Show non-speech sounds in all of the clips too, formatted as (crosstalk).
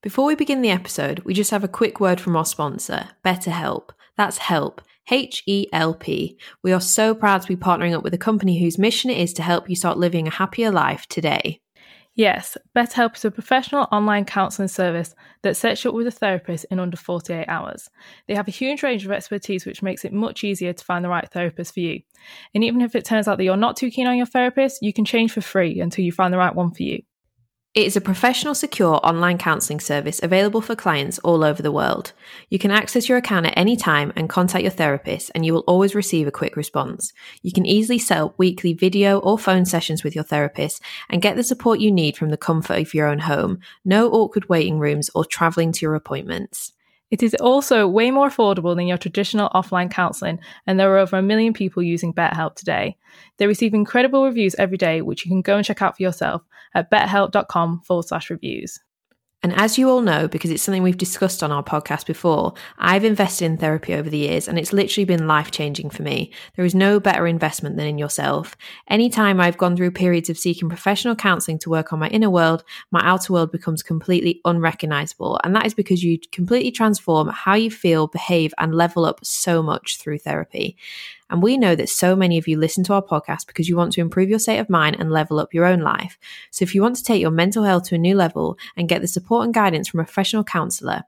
Before we begin the episode, we just have a quick word from our sponsor, BetterHelp. That's help. H E L P. We are so proud to be partnering up with a company whose mission it is to help you start living a happier life today. Yes, BetterHelp is a professional online counselling service that sets you up with a therapist in under 48 hours. They have a huge range of expertise, which makes it much easier to find the right therapist for you. And even if it turns out that you're not too keen on your therapist, you can change for free until you find the right one for you. It is a professional, secure online counselling service available for clients all over the world. You can access your account at any time and contact your therapist, and you will always receive a quick response. You can easily set up weekly video or phone sessions with your therapist and get the support you need from the comfort of your own home. No awkward waiting rooms or travelling to your appointments. It is also way more affordable than your traditional offline counselling, and there are over a million people using BetterHelp today. They receive incredible reviews every day, which you can go and check out for yourself at betterhelp.com forward slash reviews. And as you all know, because it's something we've discussed on our podcast before, I've invested in therapy over the years and it's literally been life changing for me. There is no better investment than in yourself. Anytime I've gone through periods of seeking professional counseling to work on my inner world, my outer world becomes completely unrecognizable. And that is because you completely transform how you feel, behave, and level up so much through therapy. And we know that so many of you listen to our podcast because you want to improve your state of mind and level up your own life. So if you want to take your mental health to a new level and get the support and guidance from a professional counselor,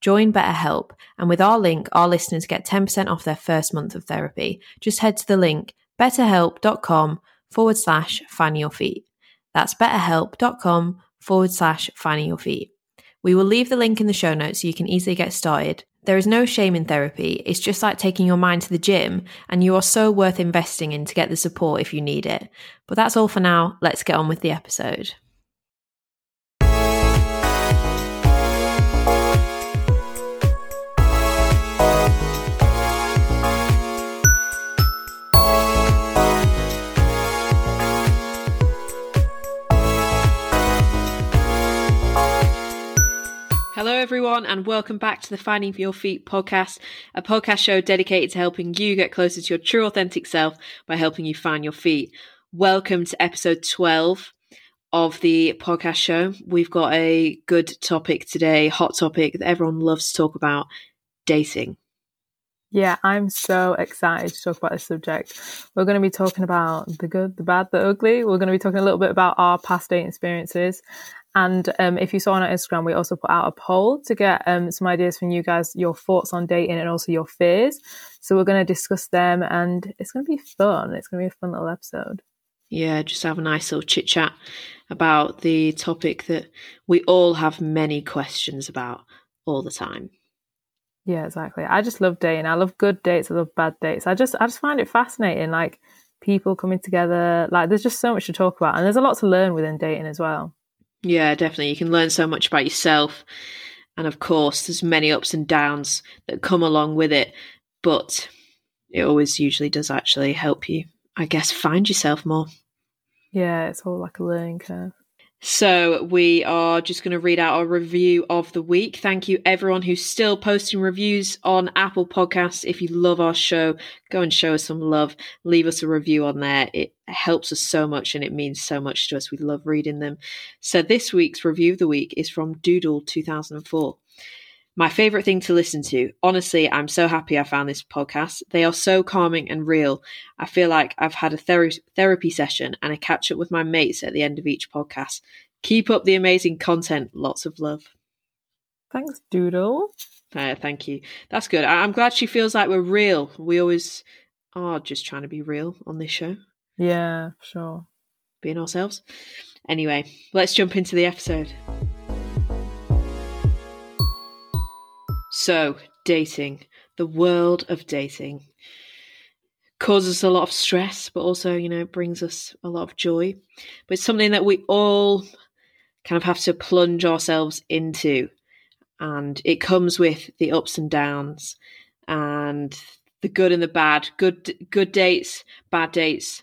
join BetterHelp. And with our link, our listeners get 10% off their first month of therapy. Just head to the link betterhelp.com forward slash finding your feet. That's betterhelp.com forward slash finding your feet. We will leave the link in the show notes so you can easily get started. There is no shame in therapy. It's just like taking your mind to the gym, and you are so worth investing in to get the support if you need it. But that's all for now. Let's get on with the episode. Hello, everyone, and welcome back to the Finding Your Feet podcast, a podcast show dedicated to helping you get closer to your true, authentic self by helping you find your feet. Welcome to episode 12 of the podcast show. We've got a good topic today, hot topic that everyone loves to talk about dating. Yeah, I'm so excited to talk about this subject. We're going to be talking about the good, the bad, the ugly. We're going to be talking a little bit about our past dating experiences and um, if you saw on our Instagram, we also put out a poll to get um, some ideas from you guys, your thoughts on dating and also your fears. So we're going to discuss them and it's going to be fun. It's going to be a fun little episode. Yeah, just have a nice little chit chat about the topic that we all have many questions about all the time. Yeah, exactly. I just love dating. I love good dates. I love bad dates. I just, I just find it fascinating. Like people coming together. Like there's just so much to talk about, and there's a lot to learn within dating as well. Yeah, definitely. You can learn so much about yourself. And of course, there's many ups and downs that come along with it. But it always usually does actually help you, I guess, find yourself more. Yeah, it's all like a learning curve. So we are just going to read out our review of the week. Thank you everyone who's still posting reviews on Apple Podcasts. If you love our show, go and show us some love. Leave us a review on there. It helps us so much and it means so much to us. We love reading them. So this week's review of the week is from Doodle 2004. My favorite thing to listen to. Honestly, I'm so happy I found this podcast. They are so calming and real. I feel like I've had a ther- therapy session and I catch up with my mates at the end of each podcast. Keep up the amazing content. Lots of love. Thanks, Doodle. Uh, thank you. That's good. I- I'm glad she feels like we're real. We always are just trying to be real on this show. Yeah, sure. Being ourselves. Anyway, let's jump into the episode. So, dating, the world of dating causes a lot of stress, but also, you know, brings us a lot of joy. But it's something that we all kind of have to plunge ourselves into. And it comes with the ups and downs and the good and the bad. Good good dates, bad dates.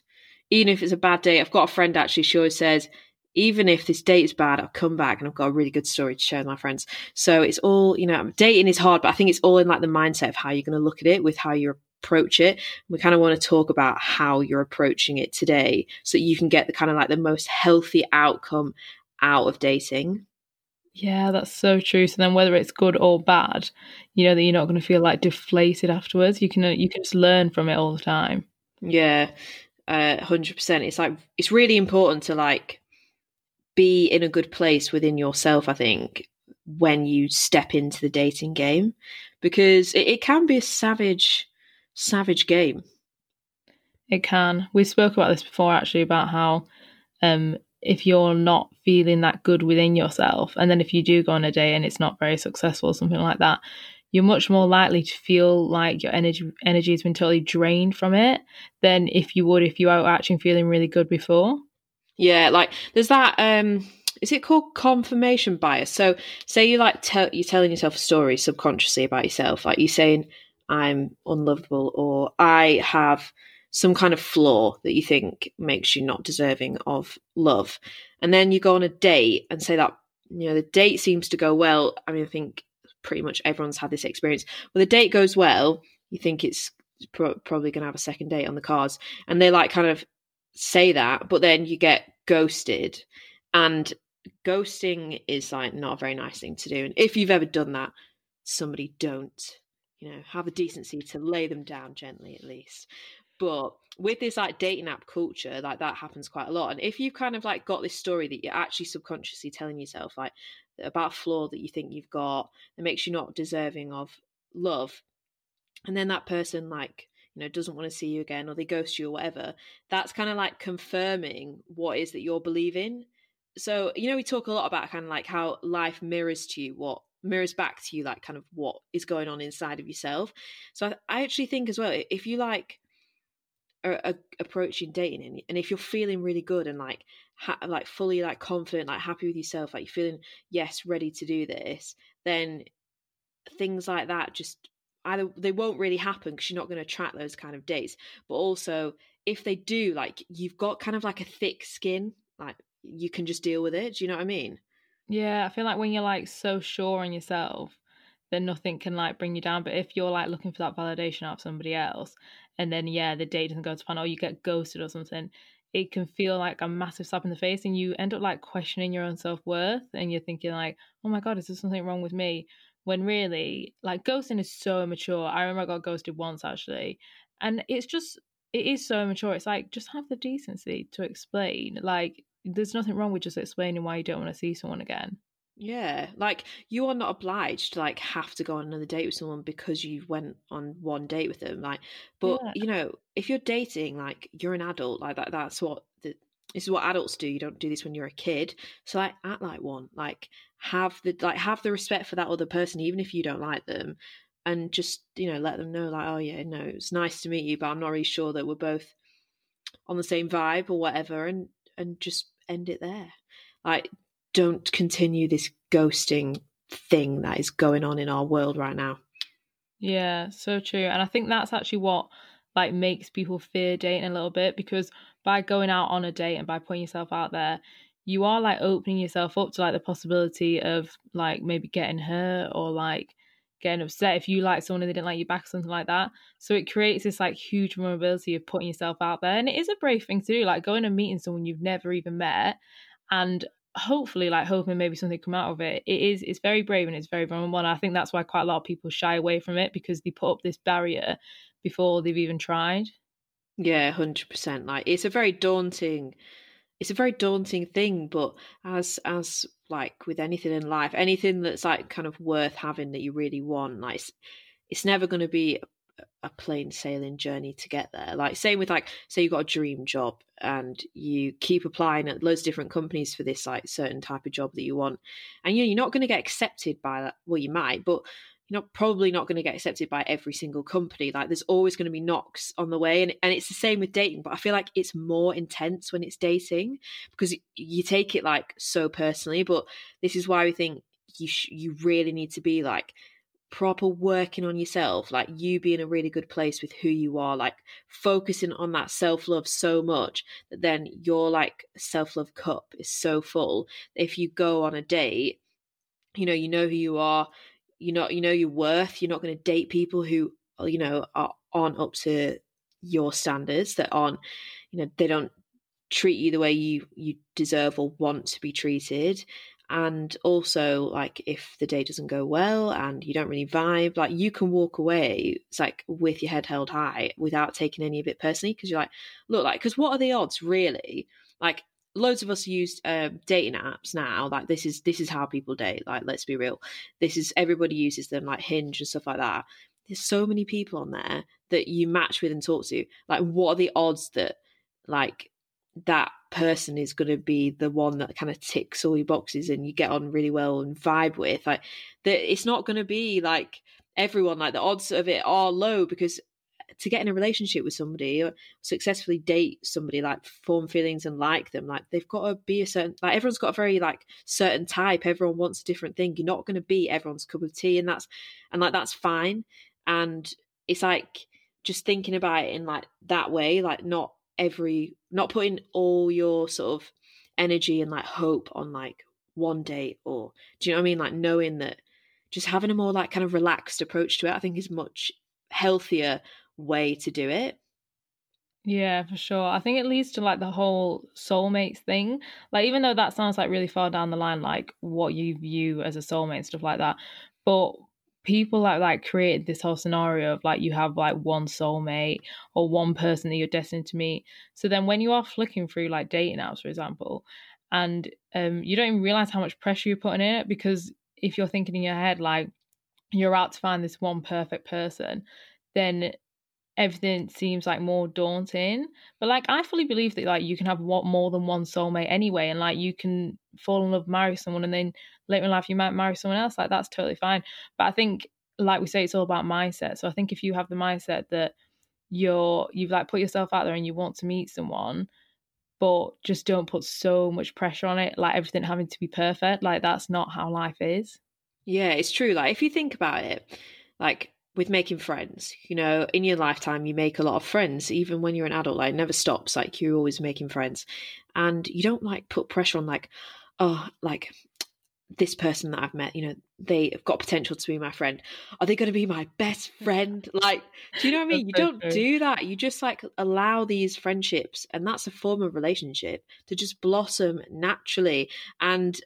Even if it's a bad date, I've got a friend actually, she always says, even if this date is bad, I'll come back and I've got a really good story to share with my friends. So it's all, you know, dating is hard, but I think it's all in like the mindset of how you're going to look at it with how you approach it. We kind of want to talk about how you're approaching it today so you can get the kind of like the most healthy outcome out of dating. Yeah, that's so true. So then, whether it's good or bad, you know that you're not going to feel like deflated afterwards. You can uh, you can just learn from it all the time. Yeah, uh, hundred uh, percent. It's like it's really important to like be in a good place within yourself. I think when you step into the dating game, because it, it can be a savage, savage game. It can. We spoke about this before, actually, about how um, if you're not feeling that good within yourself, and then if you do go on a day and it's not very successful or something like that, you're much more likely to feel like your energy energy has been totally drained from it than if you would if you are actually feeling really good before. Yeah, like there's that um is it called confirmation bias? So say you like tell you're telling yourself a story subconsciously about yourself, like you're saying I'm unlovable or I have some kind of flaw that you think makes you not deserving of love. And then you go on a date and say that, you know, the date seems to go well. I mean, I think pretty much everyone's had this experience. Well, the date goes well, you think it's pro- probably going to have a second date on the cards. And they like kind of say that, but then you get ghosted. And ghosting is like not a very nice thing to do. And if you've ever done that, somebody don't you know have the decency to lay them down gently at least but with this like dating app culture, like that happens quite a lot. And if you've kind of like got this story that you're actually subconsciously telling yourself, like about a flaw that you think you've got that makes you not deserving of love, and then that person like you know doesn't want to see you again or they ghost you or whatever, that's kind of like confirming what is that you're believing. So you know we talk a lot about kind of like how life mirrors to you what mirrors back to you like kind of what is going on inside of yourself. So I, I actually think as well if you like are, are approaching dating and, and if you're feeling really good and like ha- like fully like confident like happy with yourself like you're feeling yes ready to do this then things like that just either they won't really happen because you're not going to attract those kind of dates. But also if they do like you've got kind of like a thick skin like you can just deal with it. Do you know what i mean? Yeah i feel like when you're like so sure on yourself then nothing can like bring you down. But if you're like looking for that validation out of somebody else and then yeah the date doesn't go to plan or you get ghosted or something it can feel like a massive slap in the face and you end up like questioning your own self-worth and you're thinking like oh my god is there something wrong with me when really like ghosting is so immature i remember i got ghosted once actually and it's just it is so immature it's like just have the decency to explain like there's nothing wrong with just explaining why you don't want to see someone again yeah, like you are not obliged to like have to go on another date with someone because you went on one date with them. Like, but yeah. you know, if you're dating, like you're an adult, like that. That's what the, this is what adults do. You don't do this when you're a kid. So like, act like one. Like, have the like have the respect for that other person, even if you don't like them, and just you know let them know like, oh yeah, no, it's nice to meet you, but I'm not really sure that we're both on the same vibe or whatever, and and just end it there. Like, don't continue this ghosting thing that is going on in our world right now. Yeah, so true. And I think that's actually what like makes people fear dating a little bit because by going out on a date and by putting yourself out there, you are like opening yourself up to like the possibility of like maybe getting hurt or like getting upset if you like someone and they didn't like you back or something like that. So it creates this like huge vulnerability of putting yourself out there. And it is a brave thing to do, like going and meeting someone you've never even met and hopefully like hoping maybe something come out of it it is it's very brave and it's very vulnerable and i think that's why quite a lot of people shy away from it because they put up this barrier before they've even tried yeah 100% like it's a very daunting it's a very daunting thing but as as like with anything in life anything that's like kind of worth having that you really want like it's, it's never going to be a plain sailing journey to get there. Like same with like say you got a dream job and you keep applying at loads of different companies for this like certain type of job that you want, and you know, you're not going to get accepted by that. Well, you might, but you're not probably not going to get accepted by every single company. Like there's always going to be knocks on the way, and and it's the same with dating. But I feel like it's more intense when it's dating because you take it like so personally. But this is why we think you sh- you really need to be like proper working on yourself, like you be in a really good place with who you are, like focusing on that self love so much that then your like self love cup is so full. If you go on a date, you know, you know who you are, you know, you know your worth. You're not going to date people who, uh, you know, are, aren't up to your standards, that aren't, you know, they don't treat you the way you you deserve or want to be treated and also like if the day doesn't go well and you don't really vibe like you can walk away it's like with your head held high without taking any of it personally because you're like look like because what are the odds really like loads of us use uh, dating apps now like this is this is how people date like let's be real. This is everybody uses them like hinge and stuff like that. There's so many people on there that you match with and talk to. Like what are the odds that like that person is going to be the one that kind of ticks all your boxes and you get on really well and vibe with? Like that it's not going to be like everyone. Like the odds of it are low because to get in a relationship with somebody or successfully date somebody like form feelings and like them like they've got to be a certain like everyone's got a very like certain type. Everyone wants a different thing. You're not going to be everyone's cup of tea and that's and like that's fine. And it's like just thinking about it in like that way like not every not putting all your sort of energy and like hope on like one date or do you know what I mean? Like knowing that just having a more like kind of relaxed approach to it, I think is much healthier way to do it. Yeah, for sure. I think it leads to like the whole soulmates thing. Like, even though that sounds like really far down the line, like what you view as a soulmate and stuff like that, but people that like created this whole scenario of like you have like one soulmate or one person that you're destined to meet. So then when you are flicking through like dating apps, for example, and um, you don't even realize how much pressure you're putting in it because if you're thinking in your head like you're out to find this one perfect person, then everything seems like more daunting. But like I fully believe that like you can have what more than one soulmate anyway, and like you can fall in love, marry someone, and then later in life you might marry someone else. Like that's totally fine. But I think, like we say, it's all about mindset. So I think if you have the mindset that you're you've like put yourself out there and you want to meet someone, but just don't put so much pressure on it, like everything having to be perfect. Like that's not how life is. Yeah, it's true. Like if you think about it, like with making friends. You know, in your lifetime, you make a lot of friends, even when you're an adult. Like, it never stops. Like, you're always making friends. And you don't like put pressure on, like, oh, like this person that I've met, you know, they've got potential to be my friend. Are they going to be my best (laughs) friend? Like, do you know what I mean? You don't do that. You just like allow these friendships, and that's a form of relationship to just blossom naturally. And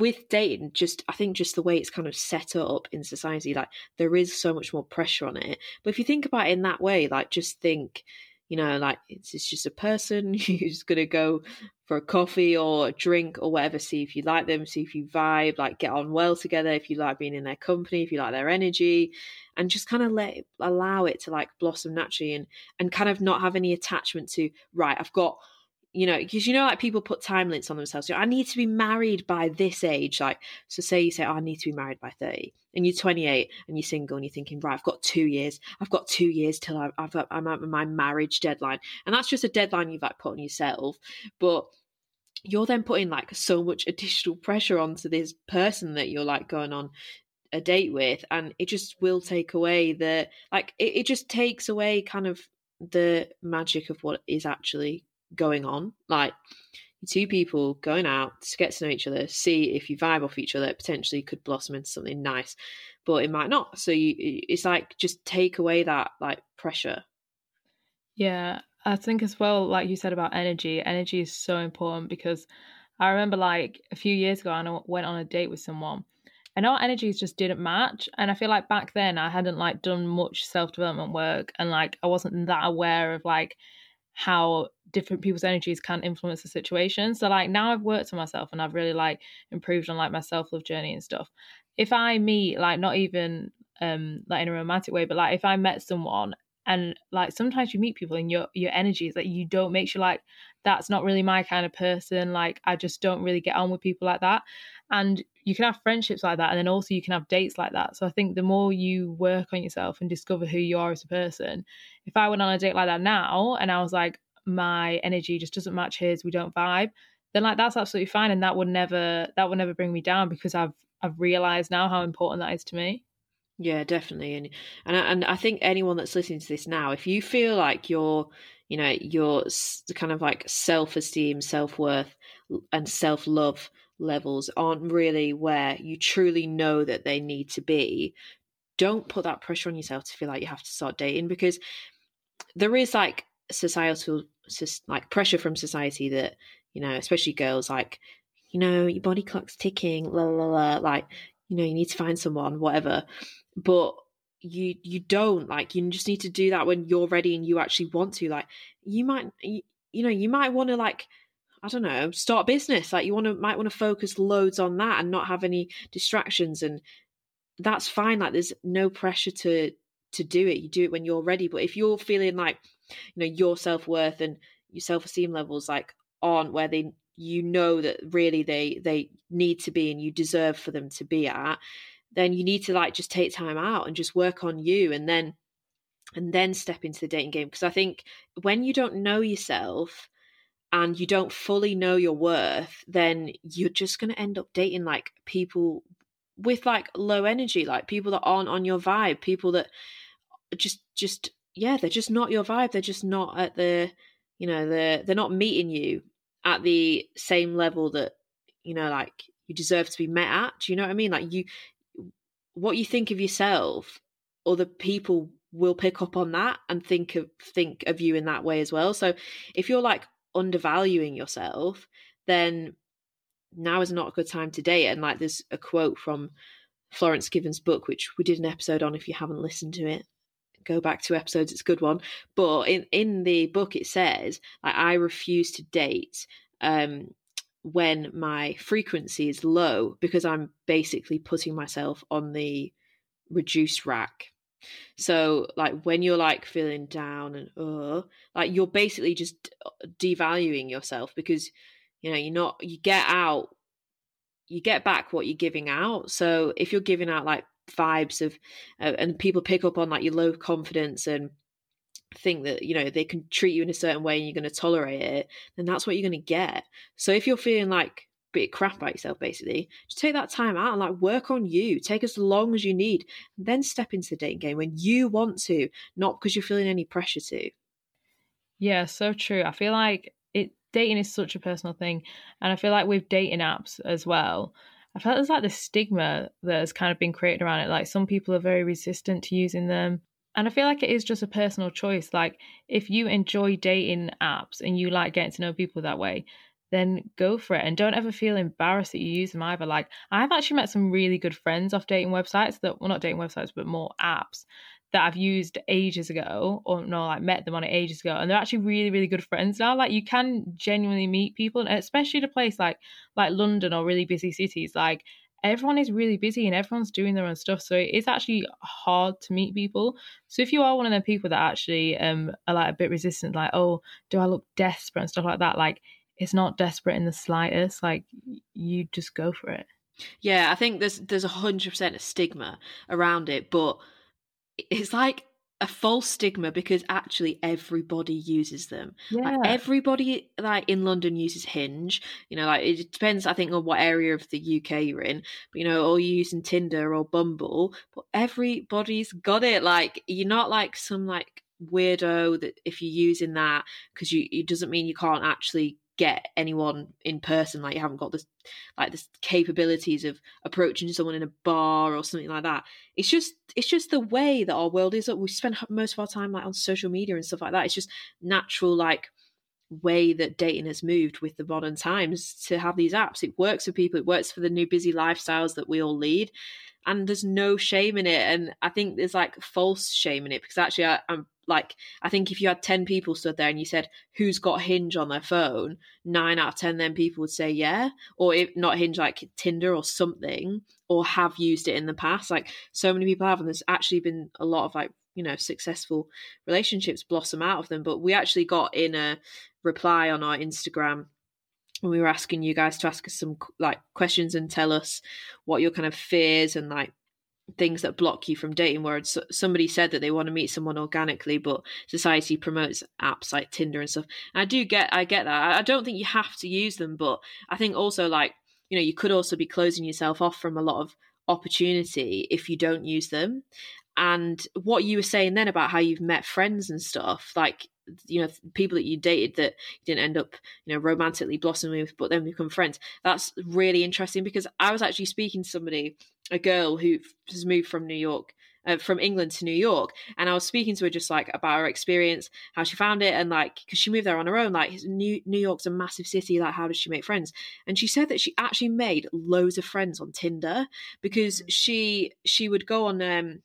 with dating just i think just the way it's kind of set up in society like there is so much more pressure on it. But if you think about it in that way like just think you know like it's, it's just a person (laughs) who's going to go for a coffee or a drink or whatever see if you like them see if you vibe like get on well together if you like being in their company if you like their energy and just kind of let allow it to like blossom naturally and and kind of not have any attachment to right i've got you know, because you know, like people put time limits on themselves. So I need to be married by this age. Like, so say you say, oh, I need to be married by 30 and you're 28 and you're single and you're thinking, right, I've got two years. I've got two years till I've, I've, I'm at my marriage deadline. And that's just a deadline you've like put on yourself. But you're then putting like so much (laughs) additional pressure onto this person that you're like going on a date with. And it just will take away the, like, it, it just takes away kind of the magic of what is actually going on. Like two people going out to get to know each other, see if you vibe off each other, potentially could blossom into something nice, but it might not. So you, it's like just take away that like pressure. Yeah, I think as well, like you said about energy, energy is so important because I remember like a few years ago, I went on a date with someone and our energies just didn't match. And I feel like back then I hadn't like done much self development work and like I wasn't that aware of like how different people's energies can influence the situation. So like now I've worked on myself and I've really like improved on like my self-love journey and stuff. If I meet like not even um like in a romantic way, but like if I met someone and like sometimes you meet people and your your energies that like, you don't make sure like that's not really my kind of person like i just don't really get on with people like that and you can have friendships like that and then also you can have dates like that. So i think the more you work on yourself and discover who you are as a person if i went on a date like that now and i was like my energy just doesn't match his we don't vibe then like that's absolutely fine and that would never that would never bring me down because i've i've realized now how important that is to me. Yeah, definitely, and and and I think anyone that's listening to this now, if you feel like your, you know, your kind of like self esteem, self worth, and self love levels aren't really where you truly know that they need to be, don't put that pressure on yourself to feel like you have to start dating because there is like societal like pressure from society that you know, especially girls, like you know, your body clock's ticking, la la la, like, you know, you need to find someone, whatever. But you you don't like you just need to do that when you're ready and you actually want to like you might you, you know you might want to like i don't know start business. Like you want to might want to focus loads on that and not have any distractions and that's fine. Like there's no pressure to to do it. You do it when you're ready. But if you're feeling like you know your self-worth and your self-esteem levels like aren't where they you know that really they they need to be and you deserve for them to be at then you need to like just take time out and just work on you and then and then step into the dating game. Because i think when you don't know yourself and you don't fully know your worth then you're just going to end up dating like people with like low energy like people that aren't on your vibe people that just just yeah they're just not your vibe they're just not at the you know they're they're not meeting you at the same level that you know like you deserve to be met at do you know what i mean like you what you think of yourself, other people will pick up on that and think of think of you in that way as well. So if you're like undervaluing yourself, then now is not a good time to date. And like there's a quote from Florence Given's book, which we did an episode on if you haven't listened to it. Go back to episodes, it's a good one. But in, in the book it says, like I refuse to date um when my frequency is low because I'm basically putting myself on the reduced rack. So like when you're like feeling down and uh like you're basically just devaluing yourself because you know you're not you get out you get back what you're giving out. So if you're giving out like vibes of uh, and people pick up on like your low confidence and think that you know they can treat you in a certain way and you're going to tolerate it then that's what you're going to get so if you're feeling like bit crap about yourself basically just take that time out and like work on you take as long as you need then step into the dating game when you want to not because you're feeling any pressure to yeah so true i feel like it dating is such a personal thing and i feel like with dating apps as well I feel there's like this stigma that has kind of been created around it. Like some people are very resistant to using them. And I feel like it is just a personal choice. Like, if you enjoy dating apps and you like getting to know people that way, then go for it. And don't ever feel embarrassed that you use them either. Like, I've actually met some really good friends off dating websites that, well, not dating websites, but more apps that I've used ages ago, or no, like met them on it ages ago. And they're actually really, really good friends now. Like, you can genuinely meet people, especially in a place like, like London or really busy cities. Like, everyone is really busy and everyone's doing their own stuff. So it is actually hard to meet people. So if you are one of the people that actually um, are like a bit resistant, like, oh, do I look desperate and stuff like that? Like, it's not desperate in the slightest. Like, you just go for it. Yeah, I think there's there's a hundred percent a stigma around it, but it's like a false stigma because actually everybody uses them. Yeah. Like everybody like in London uses Hinge. You know, like it depends I think on what area of the UK you're in. But you know, or you're using Tinder or Bumble, but everybody's got it. Like you're not like some like weirdo that if you're using that because you it doesn't mean you can't actually get anyone in person like you haven't got this like the capabilities of approaching someone in a bar or something like that. It's just it's just the way that our world is that we spend most of our time like on social media and stuff like that. It's just natural like way that dating has moved with the modern times to have these apps. It works for people. It works for the new busy lifestyles that we all lead and there's no shame in it and i think there's like false shame in it because actually I, i'm like I think if you had 10 people stood there and you said who's got Hinge on their phone, 9 out of 10 then people would say yeah or if not Hinge like Tinder or something or have used it in the past. Like so many people have and there's actually been a lot of like you know successful relationships blossom out of them but we actually got in a reply on our Instagram when we were asking you guys to ask us some like questions and tell us what your kind of fears and like things that block you from dating where somebody said that they want to meet someone organically but society promotes apps like tinder and stuff. And i do get i get that. I don't think you have to use them but i think also like you know you could also be closing yourself off from a lot of opportunity if you don't use them. And what you were saying then about how you've met friends and stuff like you know people that you dated that you didn't end up you know romantically blossoming with but then become friends that's really interesting because i was actually speaking to somebody a girl who has moved from new york uh, from England to New York. And I was speaking to her just like about her experience, how she found it, and like because she moved there on her own. Like New New York's a massive city. Like how does she make friends? And she said that she actually made loads of friends on Tinder because mm. she she would go on um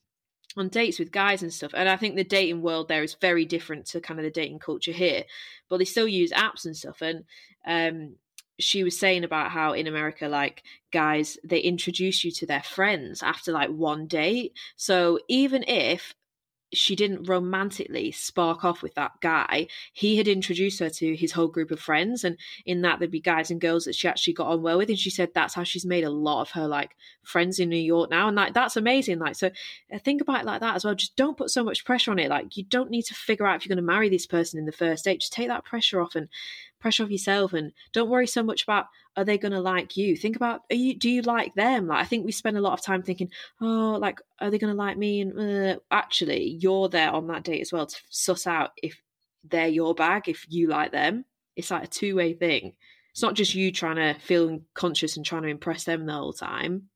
on dates with guys and stuff. And I think the dating world there is very different to kind of the dating culture here, but they still use apps and stuff. And um, she was saying about how in America, like guys, they introduce you to their friends after like one date. So even if she didn't romantically spark off with that guy. He had introduced her to his whole group of friends, and in that there'd be guys and girls that she actually got on well with. And she said that's how she's made a lot of her like friends in New York now, and like that's amazing. Like so, uh, think about it like that as well. Just don't put so much pressure on it. Like you don't need to figure out if you're going to marry this person in the first date. Just take that pressure off and pressure off yourself and don't worry so much about are they going to like you? Think about are you do you like them? Like i think we spend a lot of time thinking oh like are they going to like me? And uh, actually you're there on that date as well to suss out if they're your bag if you like them. It's like a two-way thing. It's not just you trying to feel conscious and trying to impress them the whole time.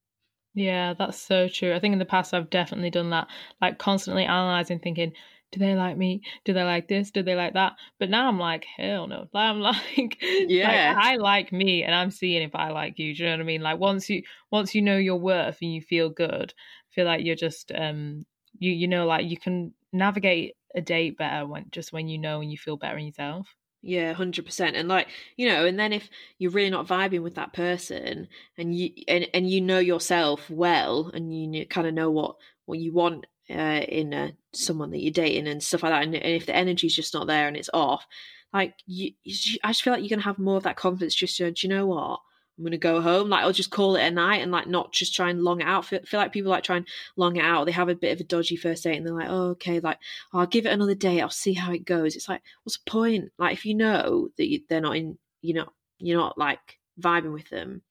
Yeah, that's so true. I think in the past I've definitely done that, like constantly analyzing, thinking, do they like me? Do they like this? Do they like that? But now I'm like, hell no. (laughs) I'm like, yeah, like, I like me, and I'm seeing if I like you. Do you know what I mean? Like once you once you know your worth and you feel good, feel like you're just um you you know like you can navigate a date better when just when you know and you feel better in yourself. Yeah, hundred percent. And like you know, and then if you're really not vibing with that person, and you and and you know yourself well, and you kind of know what what you want uh, in uh, someone that you're dating and stuff like that, and, and if the energy's just not there and it's off, like you, you, I just feel like you're gonna have more of that confidence. Just to, do you know what? I'm gonna go home. Like I'll just call it a night and like not just try and long it out. Feel, feel like people like try and long it out. They have a bit of a dodgy first date and they're like, oh, okay, like oh, I'll give it another day. I'll see how it goes. It's like, what's the point? Like if you know that you, they're not in, you know, you're not like vibing with them,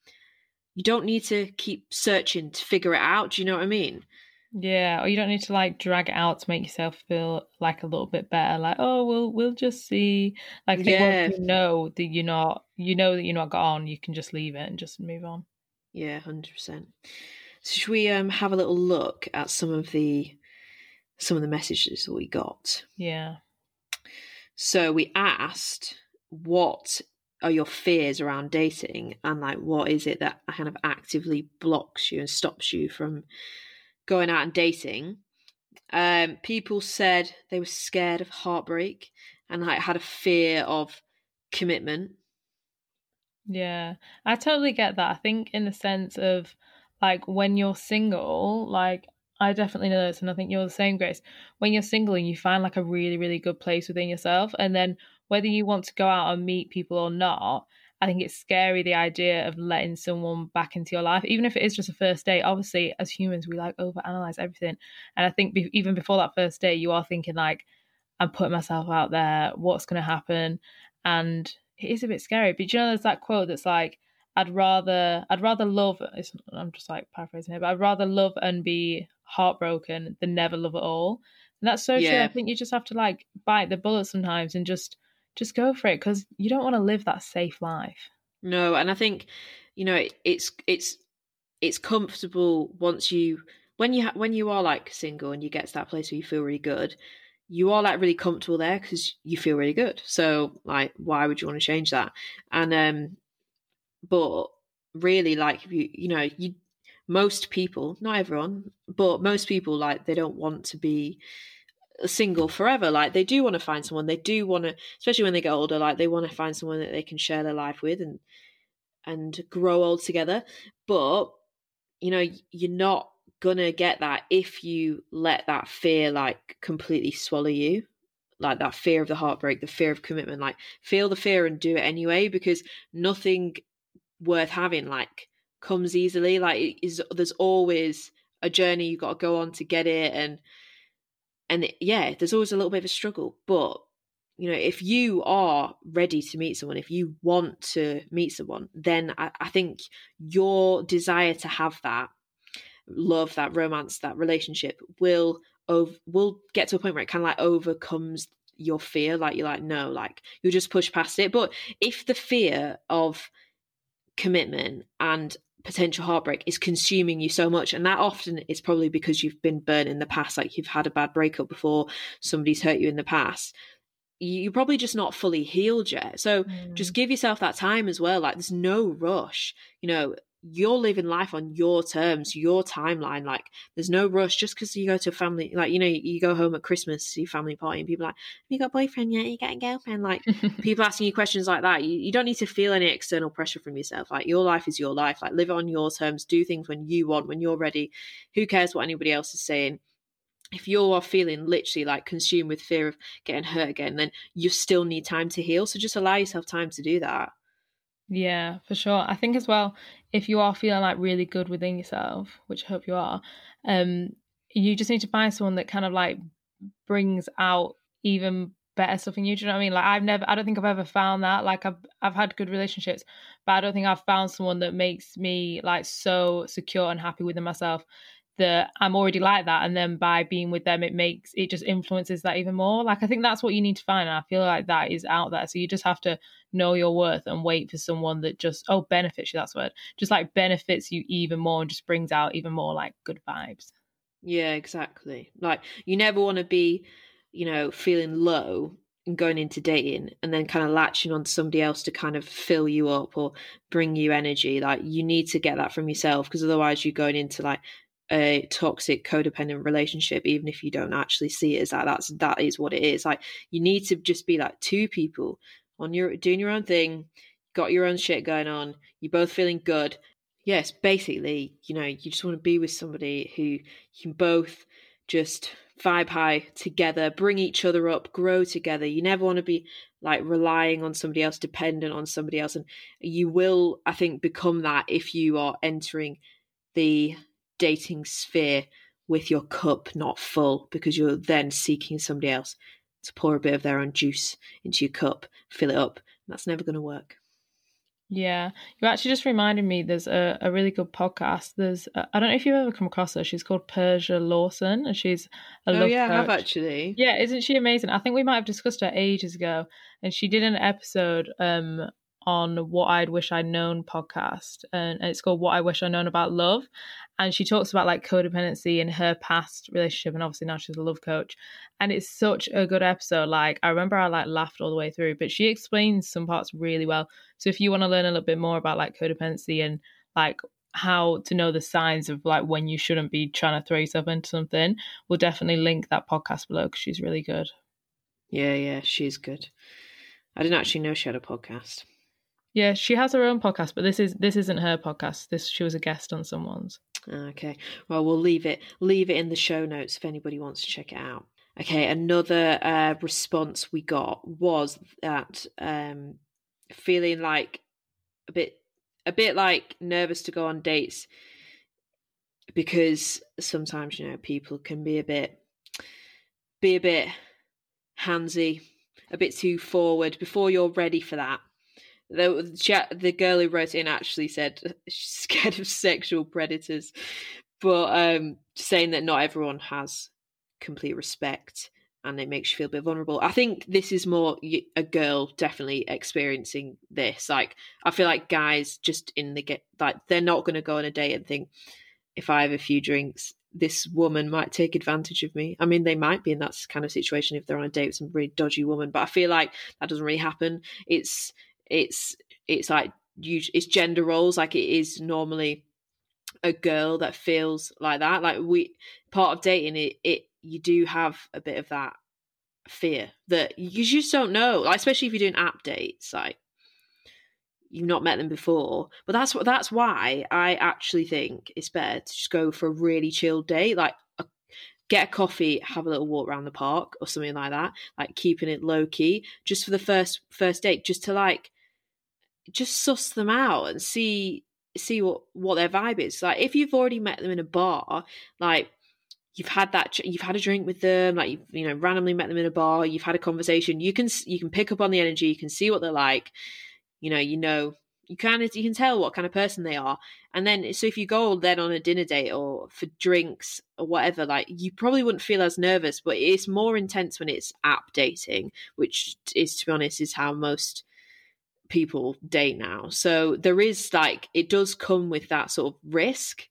you don't need to keep searching to figure it out. Do you know what I mean? Yeah, or you don't need to like drag it out to make yourself feel like a little bit better. Like, oh, we'll we'll just see. Like, yeah. you know that you're not, you know that you're not got on, you can just leave it and just move on. Yeah, hundred percent. So should we um have a little look at some of the some of the messages that we got? Yeah. So we asked what are your fears around dating and like what is it that kind of actively blocks you and stops you from going out and dating, um, people said they were scared of heartbreak and like had a fear of commitment. Yeah, I totally get that. I think in the sense of like when you're single, like I definitely know this, and I think you're the same, Grace. When you're single and you find like a really, really good place within yourself, and then whether you want to go out and meet people or not, I think it's scary the idea of letting someone back into your life, even if it is just a first date. Obviously, as humans, we like overanalyze everything, and I think be- even before that first date, you are thinking like, "I'm putting myself out there. What's going to happen?" And it is a bit scary. But you know, there's that quote that's like, "I'd rather, I'd rather love." I'm just like paraphrasing here, but I'd rather love and be heartbroken than never love at all. And that's so yeah. true. I think you just have to like bite the bullet sometimes and just just go for it because you don't want to live that safe life. No, and I think you know it's it's it's comfortable once you when you ha- when you are like single and you get to that place where you feel really good. You are like really comfortable there because you feel really good. So like, why would you want to change that? And um, but really, like you you know you most people, not everyone, but most people like they don't want to be single forever. Like they do want to find someone. They do want to, especially when they get older. Like they want to find someone that they can share their life with and and grow old together. But you know, you're not gonna get that if you let that fear like completely swallow you. Like that fear of the heartbreak, the fear of commitment. Like feel the fear and do it anyway because nothing worth having like comes easily. Like is there's always a journey you've got to go on to get it and and yeah, there's always a little bit of a struggle. But you know, if you are ready to meet someone, if you want to meet someone, then I, I think your desire to have that love, that romance, that relationship will ov- will get to a point where it kind of like overcomes your fear. Like you're like, no, like you'll just push past it. But if the fear of commitment and potential heartbreak is consuming you so much. And that often is probably because you've been burnt in the past like you've had a bad breakup before somebody's hurt you in the past. You're probably just not fully healed yet. So mm. just give yourself that time as well. Like there's no rush you know you're living life on your terms, your timeline. Like, there's no rush just because you go to a family, like, you know, you, go home at Christmas to your family party and people are like, Have you got a boyfriend yet? You got a girlfriend? Like, (laughs) people asking you questions like that. You, you don't need to feel any external pressure from yourself. Like, your life is your life. Like, live on your terms, do things when you want, when you're ready. Who cares what anybody else is saying? if you are feeling literally like consumed with fear of getting hurt again, then you still need time to heal. So just allow yourself time to do that. Yeah, for sure. I think as well, if you are feeling like really good within yourself, which I hope you are, um, you just need to find someone that kind of like brings out even better stuff in you. Do you know what I mean? Like I've never I don't think I've ever found that. Like I've I've had good relationships, but I don't think I've found someone that makes me like so secure and happy within myself that I'm already like that. And then by being with them, it makes it just influences that even more. Like I think that's what you need to find. And I feel like that is out there. So you just have to know your worth and wait for someone that just, oh, benefits you. That's word. Just like benefits you even more and just brings out even more like good vibes. Yeah, exactly. Like you never want to be, you know, feeling low and going into dating and then kind of latching on to somebody else to kind of fill you up or bring you energy. Like you need to get that from yourself because otherwise you're going into like a toxic codependent relationship even if you don't actually see it as that that's that is what it is. Like you need to just be like two people on your doing your own thing got your own shit going on you're both feeling good. Yes basically you know you just want to be with somebody who you can both just vibe high together bring each other up grow together. You never want to be like relying on somebody else dependent on somebody else and you will i think become that if you are entering the dating sphere with your cup not full because you're then seeking somebody else to pour a bit of their own juice into your cup, fill it up. And that's never going to work. Yeah, you actually just reminded me. There's a, a really good podcast. There's I don't know if you've ever come across her. She's called Persia Lawson, and she's a oh yeah, coach. I have actually. Yeah, isn't she amazing? I think we might have discussed her ages ago, and she did an episode um on what I'd wish I'd known podcast, and it's called What I Wish I'd Known About Love. And she talks about like codependency in her past relationship, and obviously now she's a love coach. And it's such a good episode. Like I remember I like laughed all the way through, but she explains some parts really well. So if you want to learn a little bit more about like codependency and like how to know the signs of like when you shouldn't be trying to throw yourself into something, we'll definitely link that podcast below because she's really good. Yeah, yeah, she's good. I didn't actually know she had a podcast. Yeah, she has her own podcast, but this is this isn't her podcast. This she was a guest on someone's. Okay. Well, we'll leave it leave it in the show notes if anybody wants to check it out. Okay, another uh, response we got was that um, feeling like a bit a bit like nervous to go on dates because sometimes you know people can be a bit be a bit handsy, a bit too forward before you're ready for that the the girl who wrote in actually said (laughs) she's scared of sexual predators, but um, saying that not everyone has complete respect and it makes you feel a bit vulnerable. I think this is more a girl definitely experiencing this. Like I feel like guys just in the get like they're not going to go on a date and think if I have a few drinks this woman might take advantage of me. I mean, they might be in that kind of situation if they're on a date with some really dodgy woman, but I feel like that doesn't really happen. It's it's it's like it's gender roles like it is normally a girl that feels like that. Like we part of dating it it you do have a bit of that fear that you just don't know. Like, especially if you're doing app dates like you've not met them before. But that's what that's why i actually think it's better to just go for a really chilled date like a, get a coffee have a little walk around the park or something like that like keeping it low key just for the first first date just to like just suss them out and see see what what their vibe is. Like if you've already met them in a bar, like you've had that you've had a drink with them, like you've you know randomly met them in a bar, you've had a conversation, you can you can pick up on the energy, you can see what they're like. You know, you know you can you can tell what kind of person they are and then so if you go then on a dinner date or for drinks or whatever like you probably wouldn't feel as nervous but it's more intense when it's app dating which is to be honest is how most people date now. So there is like it does come with that sort of risk.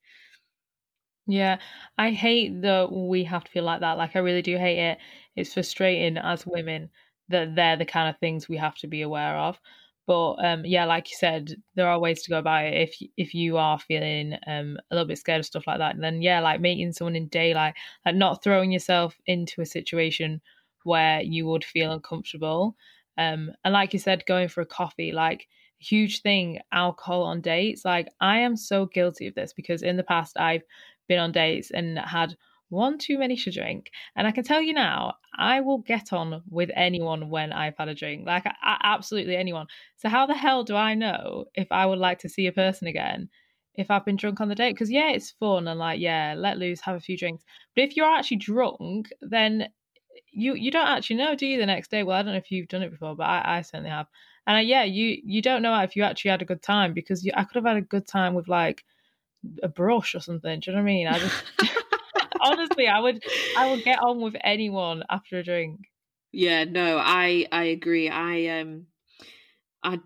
Yeah, I hate that we have to feel like that. Like I really do hate it. It's frustrating as women that they're the kind of things we have to be aware of. But um, yeah, like you said, there are ways to go about it. If if you are feeling um, a little bit scared of stuff like that, then yeah, like meeting someone in daylight, like not throwing yourself into a situation where you would feel uncomfortable. Um, and like you said, going for a coffee, like huge thing, alcohol on dates. Like I am so guilty of this because in the past I've been on dates and had one too many to drink. And I can tell you now, I will get on with anyone when I've had a drink. Like, absolutely anyone. So, how the hell do I know if I would like to see a person again if I've been drunk on the date? Because, yeah, it's fun and like, yeah, let loose, have a few drinks. But if you're actually drunk, then you you don't actually know, do you? The next day, well, I don't know if you've done it before, but I, I certainly have. And uh, yeah, you you don't know if you actually had a good time because you, I could have had a good time with like a brush or something. Do you know what I mean? I just (laughs) honestly, I would I would get on with anyone after a drink. Yeah, no, I I agree. I um I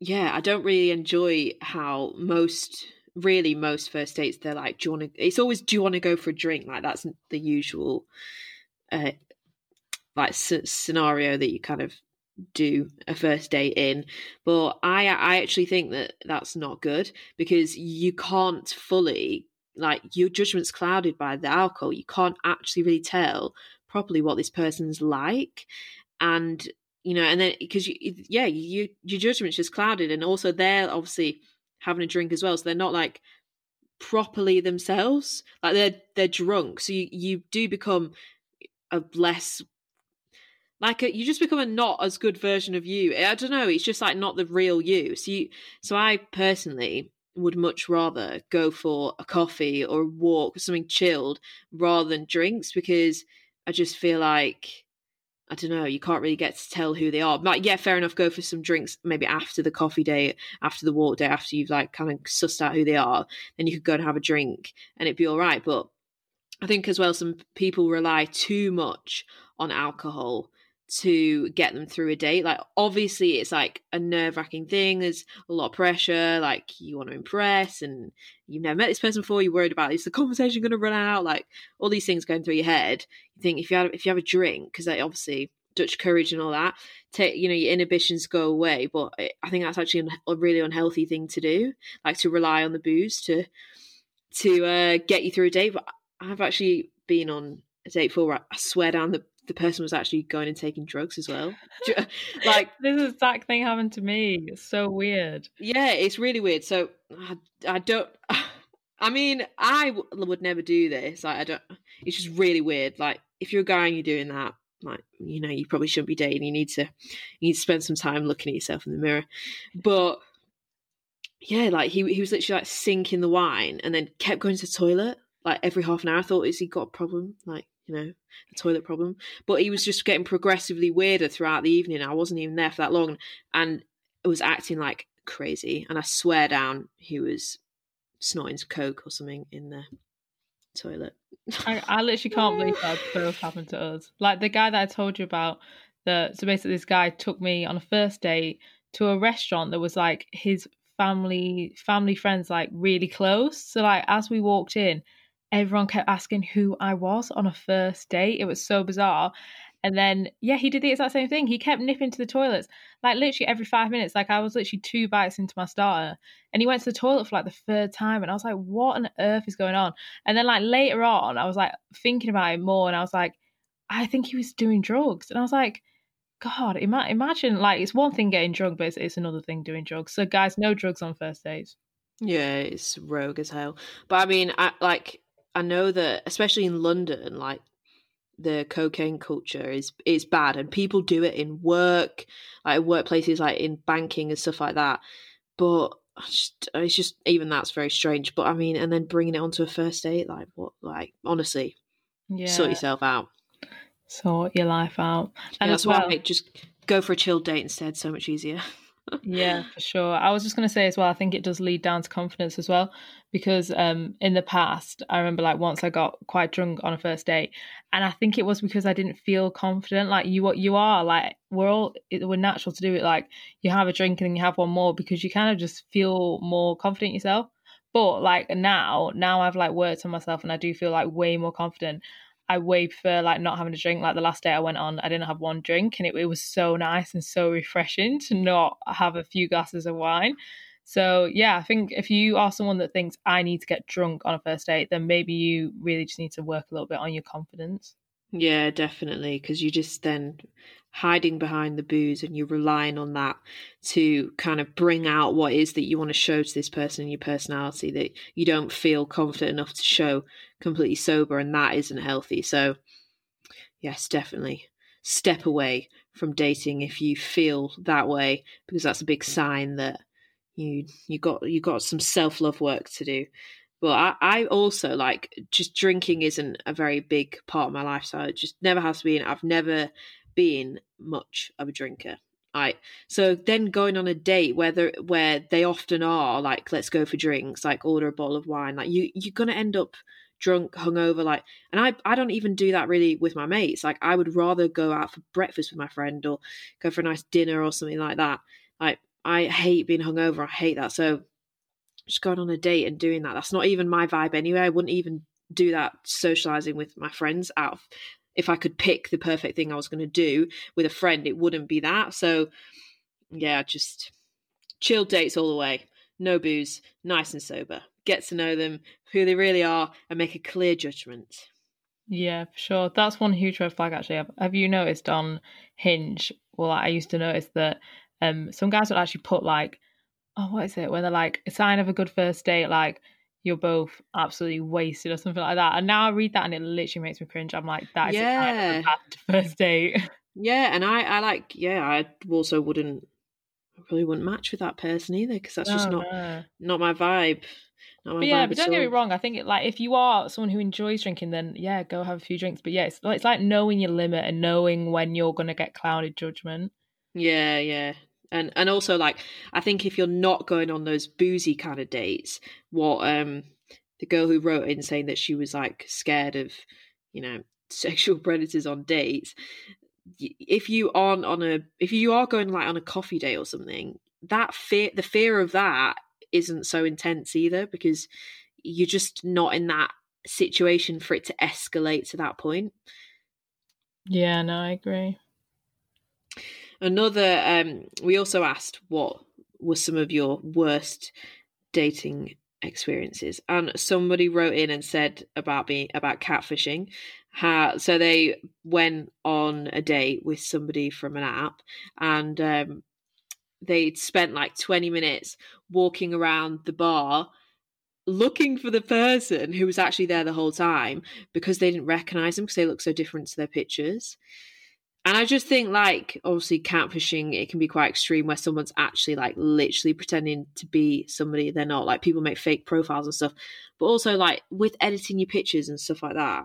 yeah, I don't really enjoy how most really most first dates they're like, do you want to? It's always do you want to go for a drink? Like that's the usual uh like c- scenario that you kind of do a first date in. But i i actually think that that's not good because you can't fully like your judgment's clouded by the alcohol. You can't actually really tell properly what this person's like, and you know, and then because you, yeah, you your judgment's just clouded, and also they're obviously having a drink as well, so they're not like properly themselves. Like they're they're drunk, so you you do become a less like a, you just become a not as good version of you. I don't know. It's just like not the real you. So you, so I personally would much rather go for a coffee or a walk or something chilled rather than drinks because I just feel like I don't know, you can't really get to tell who they are. But yeah, fair enough, go for some drinks maybe after the coffee day, after the walk day, after you've like kind of sussed out who they are, then you could go and have a drink and it'd be all right. But I think as well, some people rely too much on alcohol to get them through a date. Like, obviously, it's like a nerve wracking thing. There's a lot of pressure. Like, you want to impress, and you've never met this person before. You're worried about is the conversation going to run out? Like, all these things going through your head. You think if you have if you have a drink, because like, obviously Dutch courage and all that, take you know your inhibitions go away. But I think that's actually a really unhealthy thing to do. Like to rely on the booze to to uh, get you through a date. But I've actually been on a date before I swear down the the person was actually going and taking drugs as well. (laughs) like this exact thing happened to me. It's so weird. Yeah, it's really weird. So I, I don't. (sighs) I mean, I w- would never do this. Like, I don't. It's just really weird. Like, if you're a guy and you're doing that, like, you know, you probably shouldn't be dating. You need to, you need to spend some time looking at yourself in the mirror. But yeah, like he he was literally like sinking the wine and then kept going to the toilet like every half an hour. I thought, is he got a problem? Like, you know, a toilet problem. But he was just getting progressively weirder throughout the evening. I wasn't even there for that long, and it was acting like crazy. And I swear down, he was snorting coke or something in the toilet. I, I literally can't believe (laughs) that both happened to us. Like the guy that I told you about. The so basically, this guy took me on a first date to a restaurant that was like his family family friends like really close. So like as we walked in, everyone kept asking who I was on a first date. It was so bizarre. And then, yeah, he did the exact same thing. He kept nipping to the toilets, like literally every five minutes. Like I was literally two bites into my starter, and he went to the toilet for like the third time, and I was like, "What on earth is going on?" And then, like later on, I was like thinking about it more, and I was like, "I think he was doing drugs," and I was like, "God, ima- imagine like it's one thing getting drunk, but it's, it's another thing doing drugs." So, guys, no drugs on first dates. Yeah, it's rogue as hell. But I mean, I like I know that especially in London, like the cocaine culture is is bad, and people do it in work, like workplaces, like in banking and stuff like that. But it's just even that's very strange. But I mean, and then bringing it onto a first date, like what? Like honestly, yeah. sort yourself out. Sort your life out, and yeah, that's well, why I just go for a chill date instead. So much easier. (laughs) yeah, for sure. I was just going to say as well, I think it does lead down to confidence as well, because um, in the past, I remember like once I got quite drunk on a first date, and I think it was because I didn't feel confident. Like you, what you are like we're all we're natural to do it. Like you have a drink and then you have one more because you kind of just feel more confident yourself. But like now, now I've like worked on myself and I do feel like way more confident. I way prefer like not having a drink. Like the last day I went on, I didn't have one drink, and it, it was so nice and so refreshing to not have a few glasses of wine. So yeah, I think if you are someone that thinks I need to get drunk on a first date, then maybe you really just need to work a little bit on your confidence. Yeah, definitely. Because you just then hiding behind the booze and you're relying on that to kind of bring out what is that you want to show to this person in your personality that you don't feel confident enough to show completely sober and that isn't healthy. So, yes, definitely step away from dating if you feel that way because that's a big sign that you you got you got some self-love work to do but I, I also like just drinking isn't a very big part of my lifestyle. It just never has been. I've never been much of a drinker. Right. So then going on a date where they where they often are like, let's go for drinks, like order a bottle of wine, like you you're gonna end up drunk, hungover, like and I I don't even do that really with my mates. Like I would rather go out for breakfast with my friend or go for a nice dinner or something like that. Like I hate being hungover. I hate that. So just going on a date and doing that. That's not even my vibe anyway. I wouldn't even do that socializing with my friends out of if I could pick the perfect thing I was going to do with a friend, it wouldn't be that. So yeah, just chill dates all the way. No booze, nice and sober. Get to know them, who they really are, and make a clear judgment. Yeah, for sure. That's one huge red flag actually. Have, have you noticed on Hinge? Well, I used to notice that um, some guys would actually put like oh, what is it? Where they're like a sign of a good first date, like you're both absolutely wasted or something like that. And now I read that and it literally makes me cringe. I'm like, that is yeah. a bad first date. (laughs) Yeah, and I, I like, yeah, I also wouldn't, I probably wouldn't match with that person either because that's just oh, not, no. not my vibe. Not my but yeah, vibe but don't get me wrong. I think it, like if you are someone who enjoys drinking, then yeah, go have a few drinks. But yeah, it's, it's like knowing your limit and knowing when you're going to get clouded judgment. Yeah, yeah, and and also like I think if you're not going on those boozy kind of dates, what um the girl who wrote in saying that she was like scared of you know (laughs) sexual predators on dates if you aren't on a if you are going like on a coffee date or something that fear the fear of that isn't so intense either because you're just not in that situation for it to escalate to that point. Yeah no i agree Another, um, we also asked what were some of your worst dating experiences, and somebody wrote in and said about being about catfishing. How, so they went on a date with somebody from an app, and um, they'd spent like twenty minutes walking around the bar looking for the person who was actually there the whole time because they didn't recognize them because they look so different to their pictures. And I just think, like, obviously, catfishing, it can be quite extreme where someone's actually, like, literally pretending to be somebody they're not. Like, people make fake profiles and stuff. But also, like, with editing your pictures and stuff like that.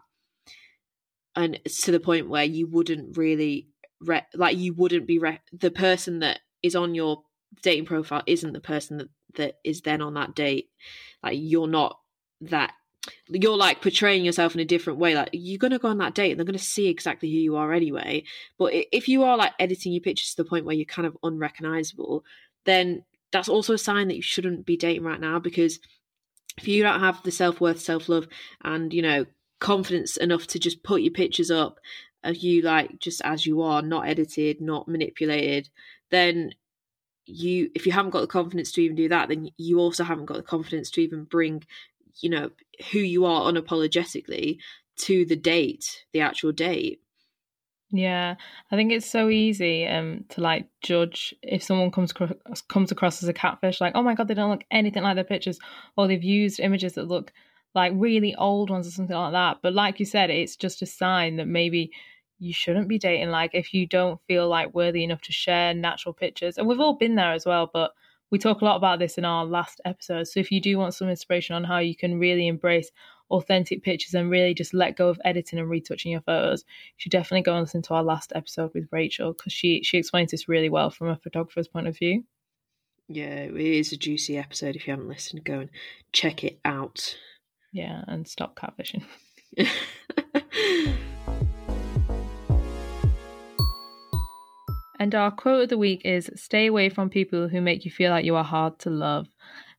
And to the point where you wouldn't really, re- like, you wouldn't be, re- the person that is on your dating profile isn't the person that, that is then on that date. Like, you're not that you're like portraying yourself in a different way. Like you're gonna go on that date and they're gonna see exactly who you are anyway. But if you are like editing your pictures to the point where you're kind of unrecognizable, then that's also a sign that you shouldn't be dating right now because if you don't have the self worth, self love, and you know confidence enough to just put your pictures up of you like just as you are, not edited, not manipulated, then you if you haven't got the confidence to even do that, then you also haven't got the confidence to even bring you know who you are unapologetically to the date the actual date. Yeah i think it's so easy um to like judge if someone comes across, comes across as a catfish like oh my god they don't look anything like their pictures or they've used images that look like really old ones or something like that. But like you said it's just a sign that maybe you shouldn't be dating. Like if you don't feel like worthy enough to share natural pictures and we've all been there as well but we talk a lot about this in our last episode. So if you do want some inspiration on how you can really embrace authentic pictures and really just let go of editing and retouching your photos, you should definitely go and listen to our last episode with Rachel because she she explains this really well from a photographer's point of view. Yeah, it is a juicy episode. If you haven't listened, go and check it out. Yeah, and stop catfishing. (laughs) and our quote of the week is stay away from people who make you feel like you are hard to love.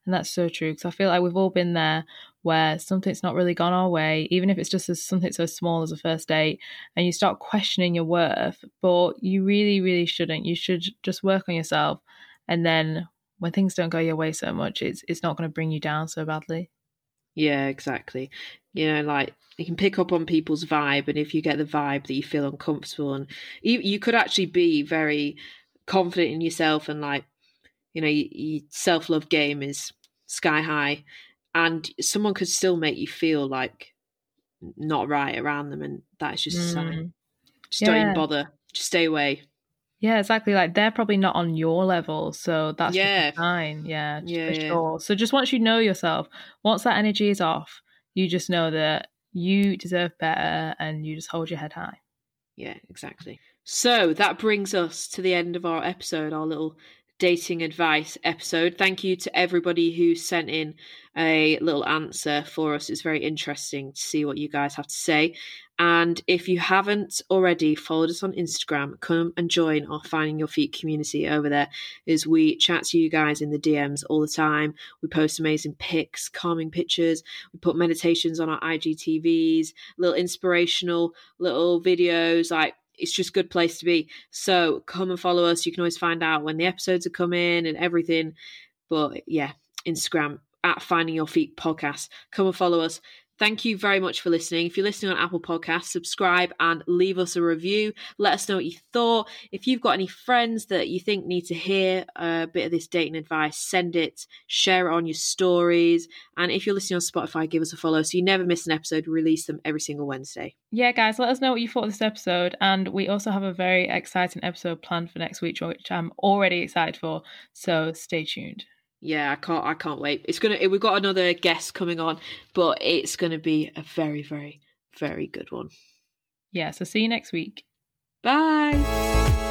And that's so true because I feel like we've all been there where something's not really gone our way, even if it's just something so small as a first date, and you start questioning your worth. But you really, really shouldn't. You should just work on yourself. And then when things don't go your way so much, it's it's not going to bring you down so badly. Yeah, exactly. You know, like you can pick up on people's vibe, and if you get the vibe that you feel uncomfortable, and you you could actually be very confident in yourself, and like you know, your, self love game is sky high, and someone could still make you feel like not right around them, and that is just mm. a sign. Mm. Just yeah. don't even bother. Just stay away. Yeah, exactly. Like they're probably not on your level, so that's yeah fine. Yeah, yeah, for yeah. sure. So just once you know yourself, once that energy is off, you just know that you deserve better, and you just hold your head high. Yeah, exactly. So that brings us to the end of our episode, our little dating advice episode. Thank you to everybody who sent in a little answer for us. It's very interesting to see what you guys have to say. And if you haven't already followed us on Instagram, come and join our Finding Your Feet community over there as we chat to you guys in the DMs all the time. We post amazing pics, calming pictures. We put meditations on our IGTVs, little inspirational little videos like it's just a good place to be. So come and follow us. You can always find out when the episodes are coming and everything. But yeah, Instagram at Finding Your Feet podcast. Come and follow us. Thank you very much for listening. If you're listening on Apple Podcasts, subscribe and leave us a review. Let us know what you thought. If you've got any friends that you think need to hear a bit of this dating advice, send it, share it on your stories. And if you're listening on Spotify, give us a follow so you never miss an episode. Release them every single Wednesday. Yeah, guys, let us know what you thought of this episode. And we also have a very exciting episode planned for next week, which I'm already excited for. So stay tuned yeah, I can't. I can't wait. It's gonna. We've got another guest coming on, but it's gonna be a very, very, very good one. Yeah. So see you next week. Bye.